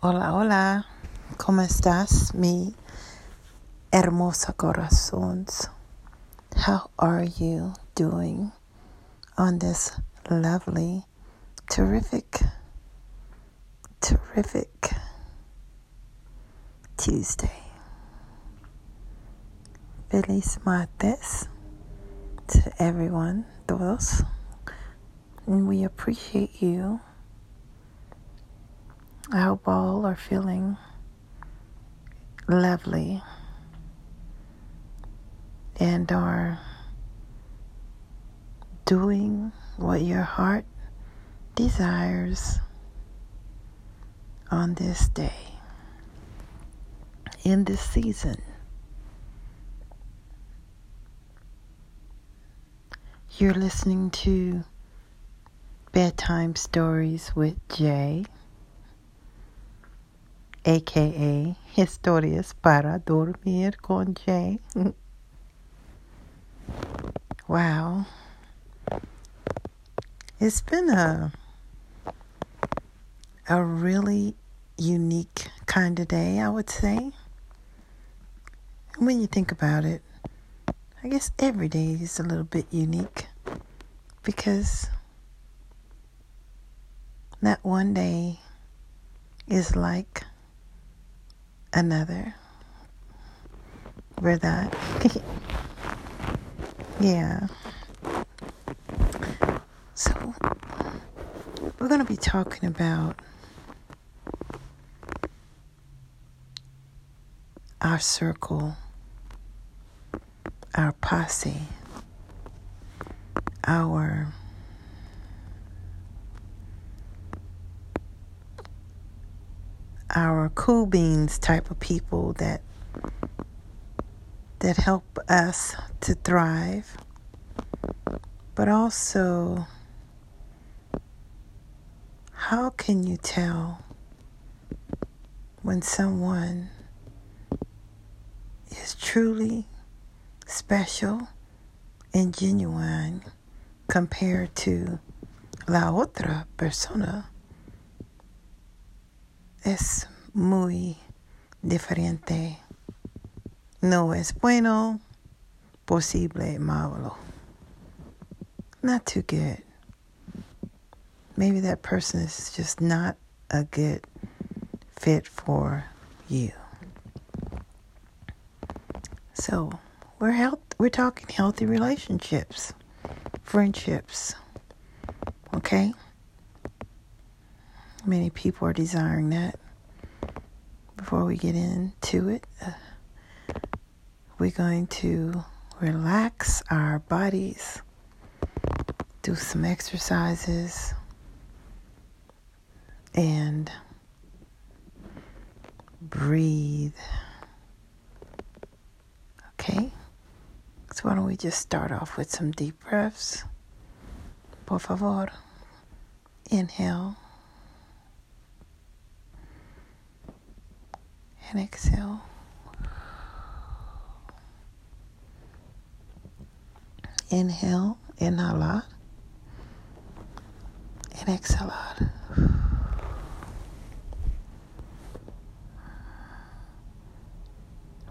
Hola, hola. ¿Cómo estás, mi hermosa corazones? How are you doing on this lovely, terrific, terrific Tuesday? Feliz martes to everyone, todos. And we appreciate you I hope all are feeling lovely and are doing what your heart desires on this day, in this season. You're listening to Bedtime Stories with Jay aka Historias para Dormir con Jay. wow. It's been a a really unique kind of day, I would say. When you think about it, I guess every day is a little bit unique because that one day is like another. ¿Verdad? yeah. So, we're going to be talking about our circle, our posse, our our cool beans type of people that that help us to thrive but also how can you tell when someone is truly special and genuine compared to la otra persona es muy diferente. No es bueno, posible, malo. Not too good. Maybe that person is just not a good fit for you. So, we're health we're talking healthy relationships, friendships. Okay? Many people are desiring that. Before we get into it, uh, we're going to relax our bodies, do some exercises, and breathe. Okay? So, why don't we just start off with some deep breaths? Por favor. Inhale. And exhale. Inhale, inhalar, and exhalar.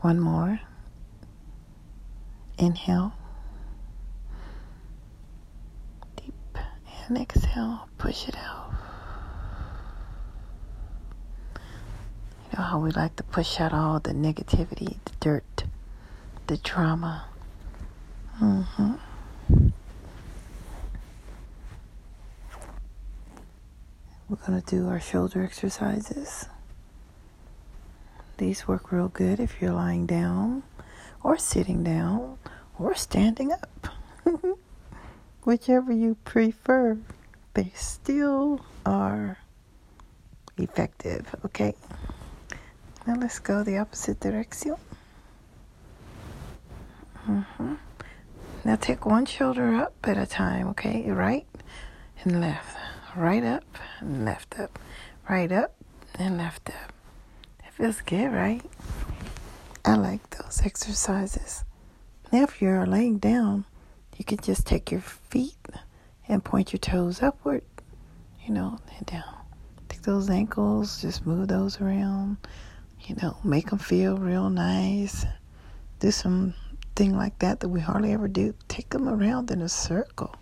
One more. Inhale. Deep. And exhale. Push it out. How we like to push out all the negativity, the dirt, the trauma. Mm-hmm. We're going to do our shoulder exercises. These work real good if you're lying down or sitting down or standing up. Whichever you prefer, they still are effective, okay? Now let's go the opposite direction. Mm-hmm. Now take one shoulder up at a time, okay? Right and left. Right up and left up. Right up and left up. It feels good, right? I like those exercises. Now, if you're laying down, you can just take your feet and point your toes upward, you know, and down. Take those ankles, just move those around. You know, make them feel real nice. Do some thing like that that we hardly ever do. Take them around in a circle.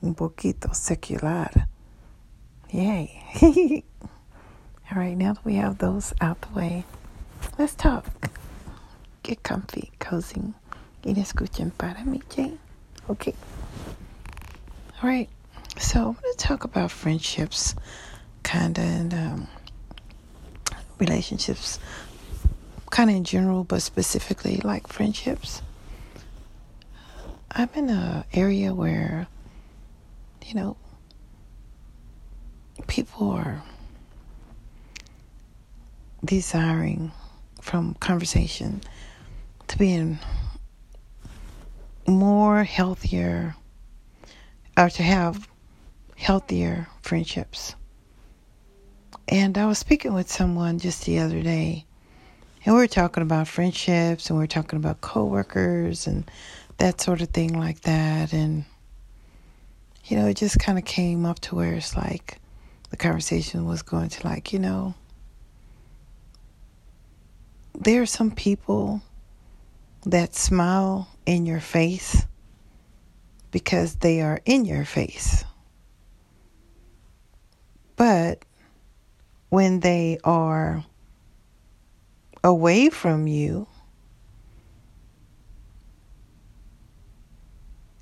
Un poquito secular. Yay. All right, now that we have those out the way, let's talk. Get comfy, cozy, y escuchen para mí, Jane. Okay. All right. So I'm going to talk about friendships, kind of, and um, relationships, kind of in general, but specifically like friendships. I'm in an area where, you know, people are desiring from conversation to be in more healthier or to have healthier friendships. And I was speaking with someone just the other day, and we were talking about friendships and we were talking about coworkers and that sort of thing like that and you know, it just kind of came up to where it's like the conversation was going to like, you know, there are some people that smile in your face because they are in your face. But when they are away from you,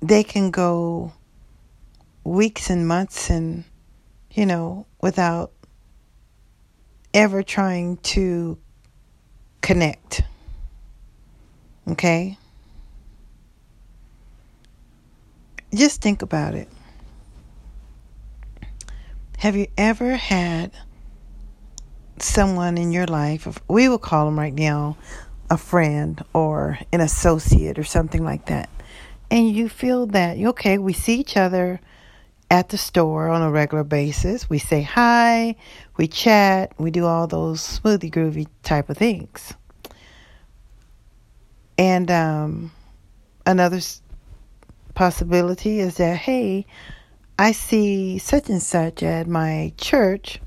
they can go weeks and months and, you know, without ever trying to connect. Okay? Just think about it. Have you ever had someone in your life, we will call them right now a friend or an associate or something like that, and you feel that, okay, we see each other at the store on a regular basis. We say hi, we chat, we do all those smoothie groovy type of things. And um, another possibility is that, hey, I see such and such at my church.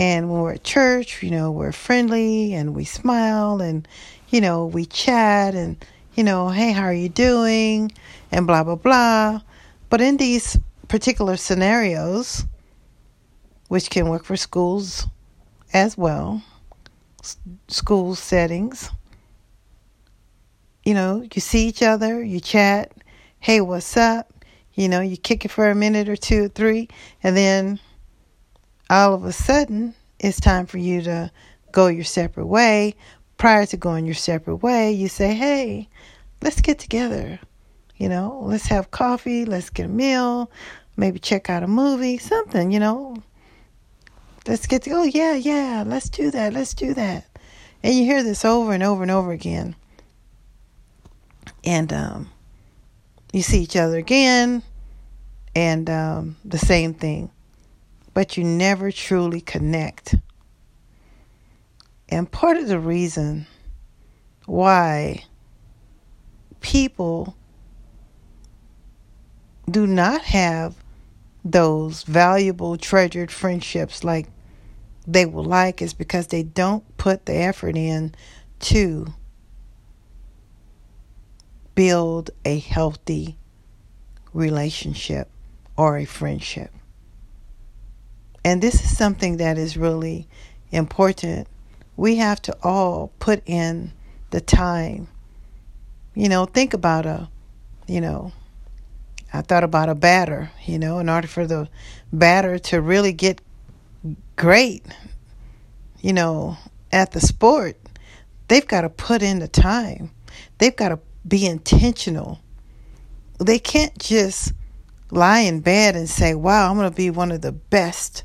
And when we're at church, you know, we're friendly and we smile and, you know, we chat and, you know, hey, how are you doing? And blah, blah, blah. But in these particular scenarios, which can work for schools as well, school settings, you know, you see each other, you chat, hey, what's up? You know, you kick it for a minute or two, three, and then all of a sudden it's time for you to go your separate way. Prior to going your separate way, you say, hey, let's get together. You know, let's have coffee, let's get a meal, maybe check out a movie, something, you know. Let's get to, oh, yeah, yeah, let's do that, let's do that. And you hear this over and over and over again. And um, you see each other again, and um, the same thing. But you never truly connect. And part of the reason why people do not have those valuable, treasured friendships like they would like is because they don't put the effort in to build a healthy relationship or a friendship. And this is something that is really important. We have to all put in the time. You know, think about a, you know, I thought about a batter, you know, in order for the batter to really get great, you know, at the sport, they've got to put in the time. They've got to be intentional. They can't just lie in bed and say, wow, I'm going to be one of the best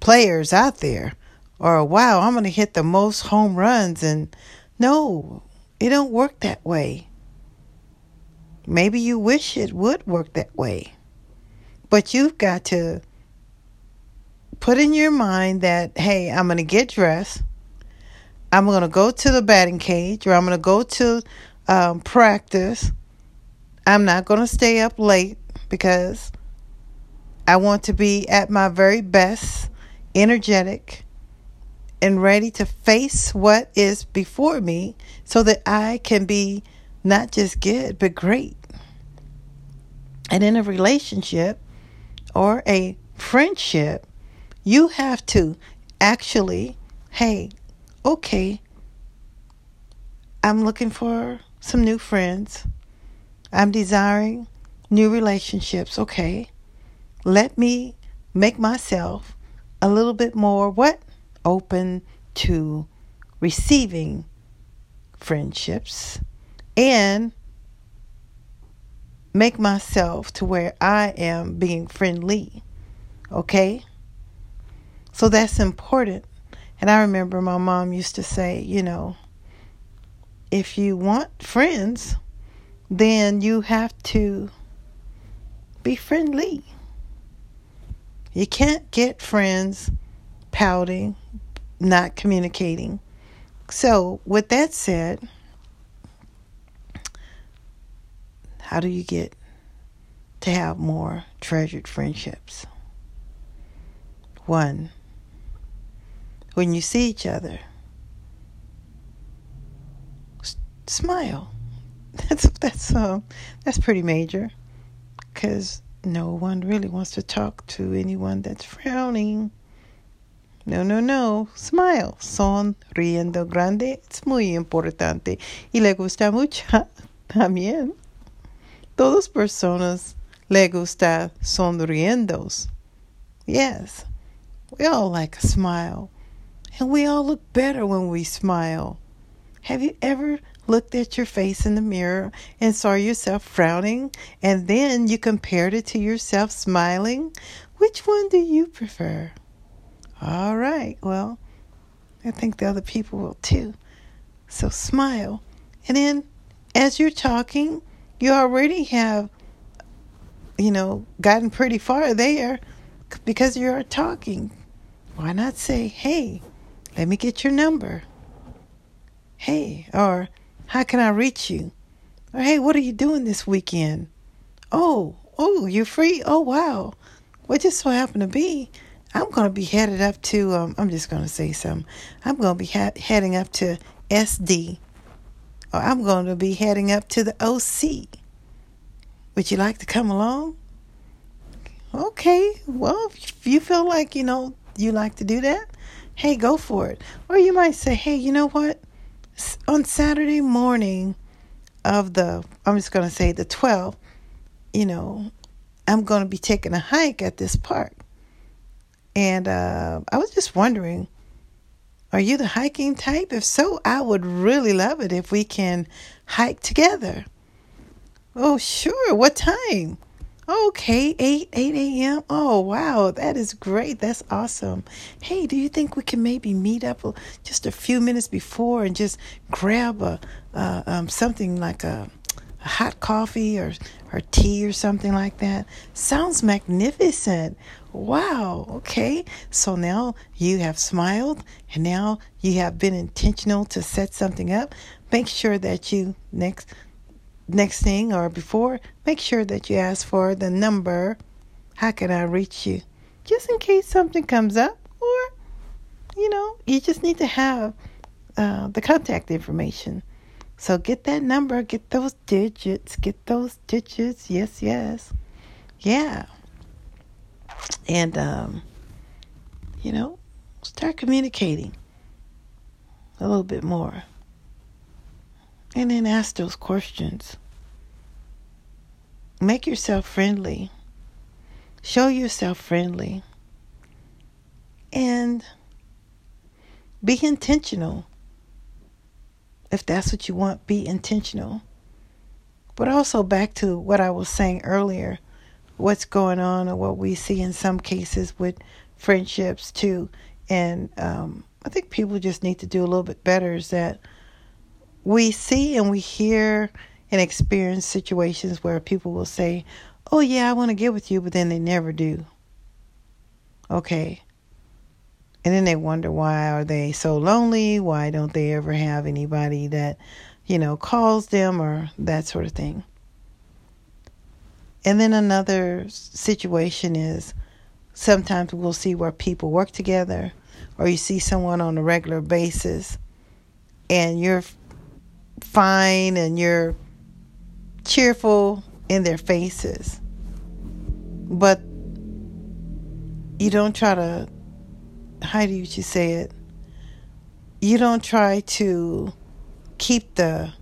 players out there. Or, wow, I'm going to hit the most home runs. And no, it don't work that way. Maybe you wish it would work that way. But you've got to put in your mind that, hey, I'm going to get dressed. I'm going to go to the batting cage or I'm going to go to um, practice. I'm not going to stay up late because I want to be at my very best energetic, and ready to face what is before me so that I can be not just good, but great. And in a relationship or a friendship, you have to actually, hey, okay, I'm looking for some new friends. I'm desiring new relationships. Okay. Let me make myself a little bit more what? Open to receiving friendships and make myself to where I am being friendly. Okay? So that's important. And I remember my mom used to say, you know, if you want friends, then you have to be friendly. You can't get friends pouting, not communicating. So, with that said, how do you get to have more treasured friendships? One, when you see each other, smile. That's that's um that's pretty major, because no one really wants to talk to anyone that's frowning. No, no, no. Smile. Sonriendo grande. It's muy importante. Y le gusta mucho también. Todas personas le gusta sonriendo. Yes. We all like a smile. And we all look better when we smile. Have you ever looked at your face in the mirror and saw yourself frowning and then you compared it to yourself smiling? Which one do you prefer? All right, well, I think the other people will too. So smile. And then as you're talking, you already have, you know, gotten pretty far there because you're talking. Why not say, hey, let me get your number. Hey, or how can I reach you? Or hey, what are you doing this weekend? Oh, oh, you're free? Oh, wow. Well, just so happen to be, I'm going to be headed up to, um, I'm just going to say something. I'm going to be ha- heading up to SD. Or I'm going to be heading up to the OC. Would you like to come along? Okay, well, if you feel like, you know, you like to do that, hey, go for it. Or you might say, hey, you know what? On Saturday morning of the, I'm just going to say the 12th, you know, I'm going to be taking a hike at this park. And uh, I was just wondering, are you the hiking type? If so, I would really love it if we can hike together. Oh, sure. What time? Okay, 8 8 a.m. Oh, wow, that is great. That's awesome. Hey, do you think we can maybe meet up just a few minutes before and just grab a uh, um, something like a, a hot coffee or or tea or something like that? Sounds magnificent. Wow. Okay. So now you have smiled and now you have been intentional to set something up. Make sure that you next next thing or before, make sure that you ask for the number. How can I reach you? Just in case something comes up, or you know, you just need to have uh, the contact information. So get that number, get those digits, get those digits. Yes, yes, yeah. And um, you know, start communicating a little bit more. And then ask those questions. Make yourself friendly. Show yourself friendly. And be intentional. If that's what you want, be intentional. But also, back to what I was saying earlier what's going on, or what we see in some cases with friendships, too. And um, I think people just need to do a little bit better is that we see and we hear and experience situations where people will say, Oh, yeah, I want to get with you, but then they never do. Okay. And then they wonder why are they so lonely? Why don't they ever have anybody that, you know, calls them or that sort of thing? And then another situation is sometimes we'll see where people work together or you see someone on a regular basis and you're fine and you're cheerful in their faces. But you don't try to, how do you say it? You don't try to keep the,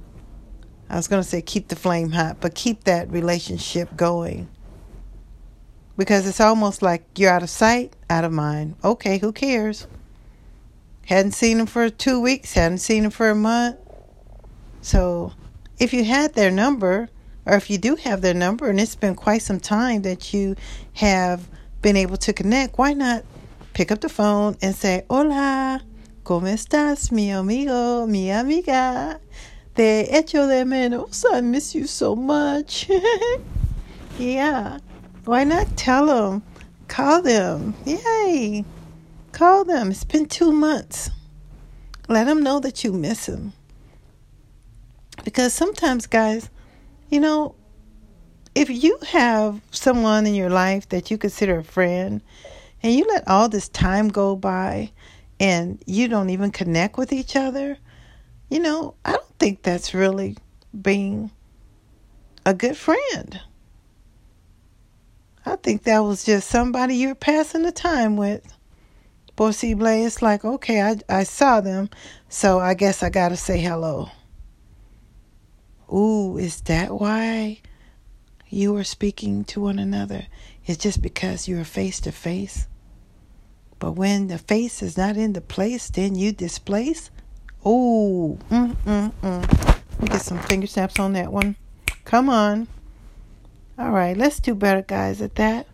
I was going to say keep the flame hot, but keep that relationship going. Because it's almost like you're out of sight, out of mind. Okay, who cares? Hadn't seen him for two weeks, hadn't seen him for a month. So if you had their number, or if you do have their number and it's been quite some time that you have been able to connect, why not pick up the phone and say, Hola, ¿cómo estás, mi amigo, mi amiga? Te echo de menos. I miss you so much. yeah. Why not tell them? Call them. Yay. Call them. It's been two months. Let them know that you miss them. Because sometimes, guys, you know, if you have someone in your life that you consider a friend and you let all this time go by and you don't even connect with each other, you know, I don't think that's really being a good friend. I think that was just somebody you're passing the time with. Possible, it's like, okay, I, I saw them, so I guess I gotta say hello. Ooh, is that why you are speaking to one another? It's just because you are face to face. But when the face is not in the place, then you displace. Oh, mm, mm, mm. Get some finger snaps on that one. Come on. All right, let's do better, guys, at that.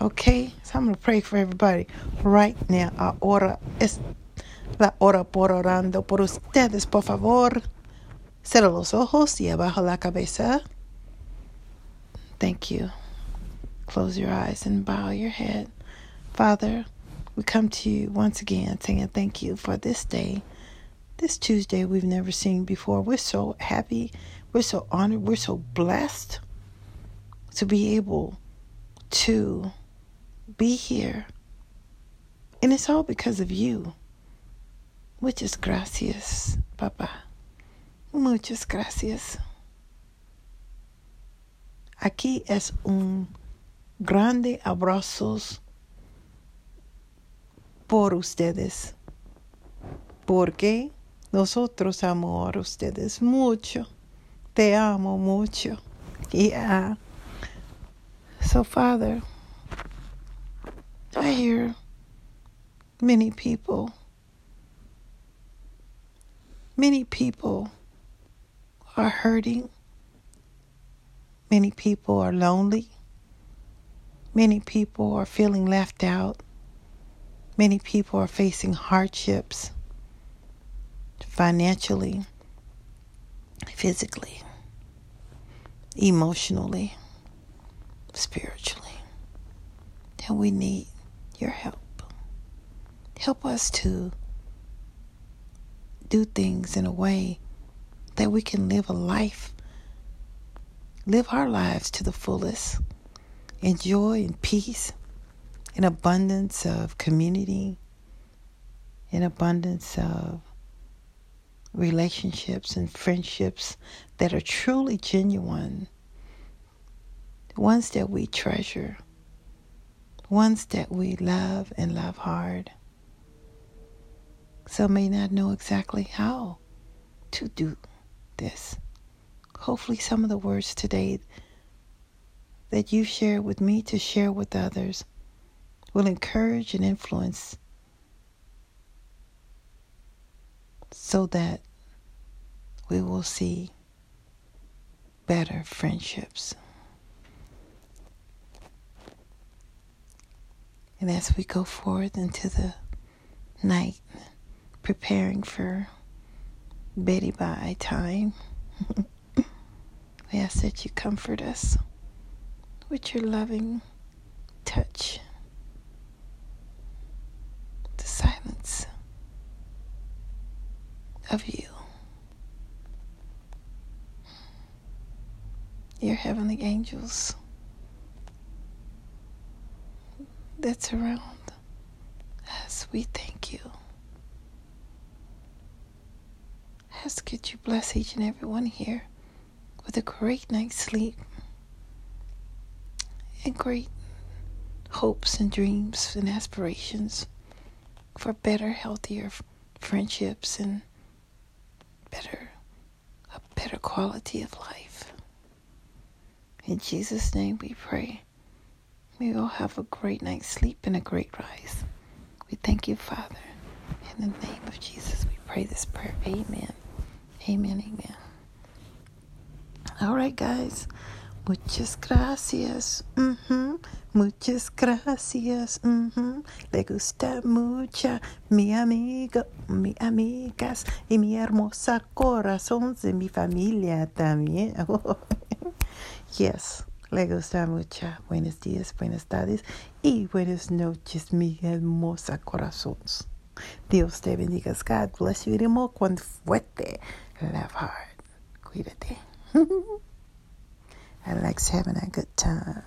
Okay, so I'm to pray for everybody right now. Ahora es la hora por orando por ustedes, por favor. Cierra los ojos y abajo la cabeza. Thank you. Close your eyes and bow your head. Father, we come to you once again saying thank you for this day, this Tuesday we've never seen before. We're so happy. We're so honored. We're so blessed to be able to be here. And it's all because of you. Muchas gracias, Papa. Muchas gracias. Aquí es un grande abrazo por ustedes. Porque nosotros amamos a ustedes mucho. Te amo mucho. Yeah. So, Father, I hear many people, many people are hurting. Many people are lonely. Many people are feeling left out. Many people are facing hardships financially, physically, emotionally, spiritually. And we need your help. Help us to do things in a way that we can live a life, live our lives to the fullest, enjoy in peace, in abundance of community, in abundance of relationships and friendships that are truly genuine, ones that we treasure, ones that we love and love hard. Some may not know exactly how to do this. Hopefully, some of the words today that you share with me to share with others will encourage and influence so that we will see better friendships. And as we go forth into the night, preparing for Betty Bye time. we ask that you comfort us with your loving touch. The silence of you. Your heavenly angels that's around us. We thank you. Ask that you bless each and every one here with a great night's sleep and great hopes and dreams and aspirations for better, healthier friendships and better, a better quality of life. In Jesus' name we pray. May all have a great night's sleep and a great rise. We thank you, Father. In the name of Jesus, we pray this prayer. Amen. Amen. Amen. All right, guys. Muchas gracias. Muchas gracias. Le gusta mucho mi amigo, mi amigas y mi hermosa corazón de mi familia también. yes. Le gusta mucho. Buenos días, buenas tardes y buenas noches, mi hermosa corazón. Dios te bendiga. God bless you. Iremos con fuerte. Love hard. Cuídate. Alex having a good time.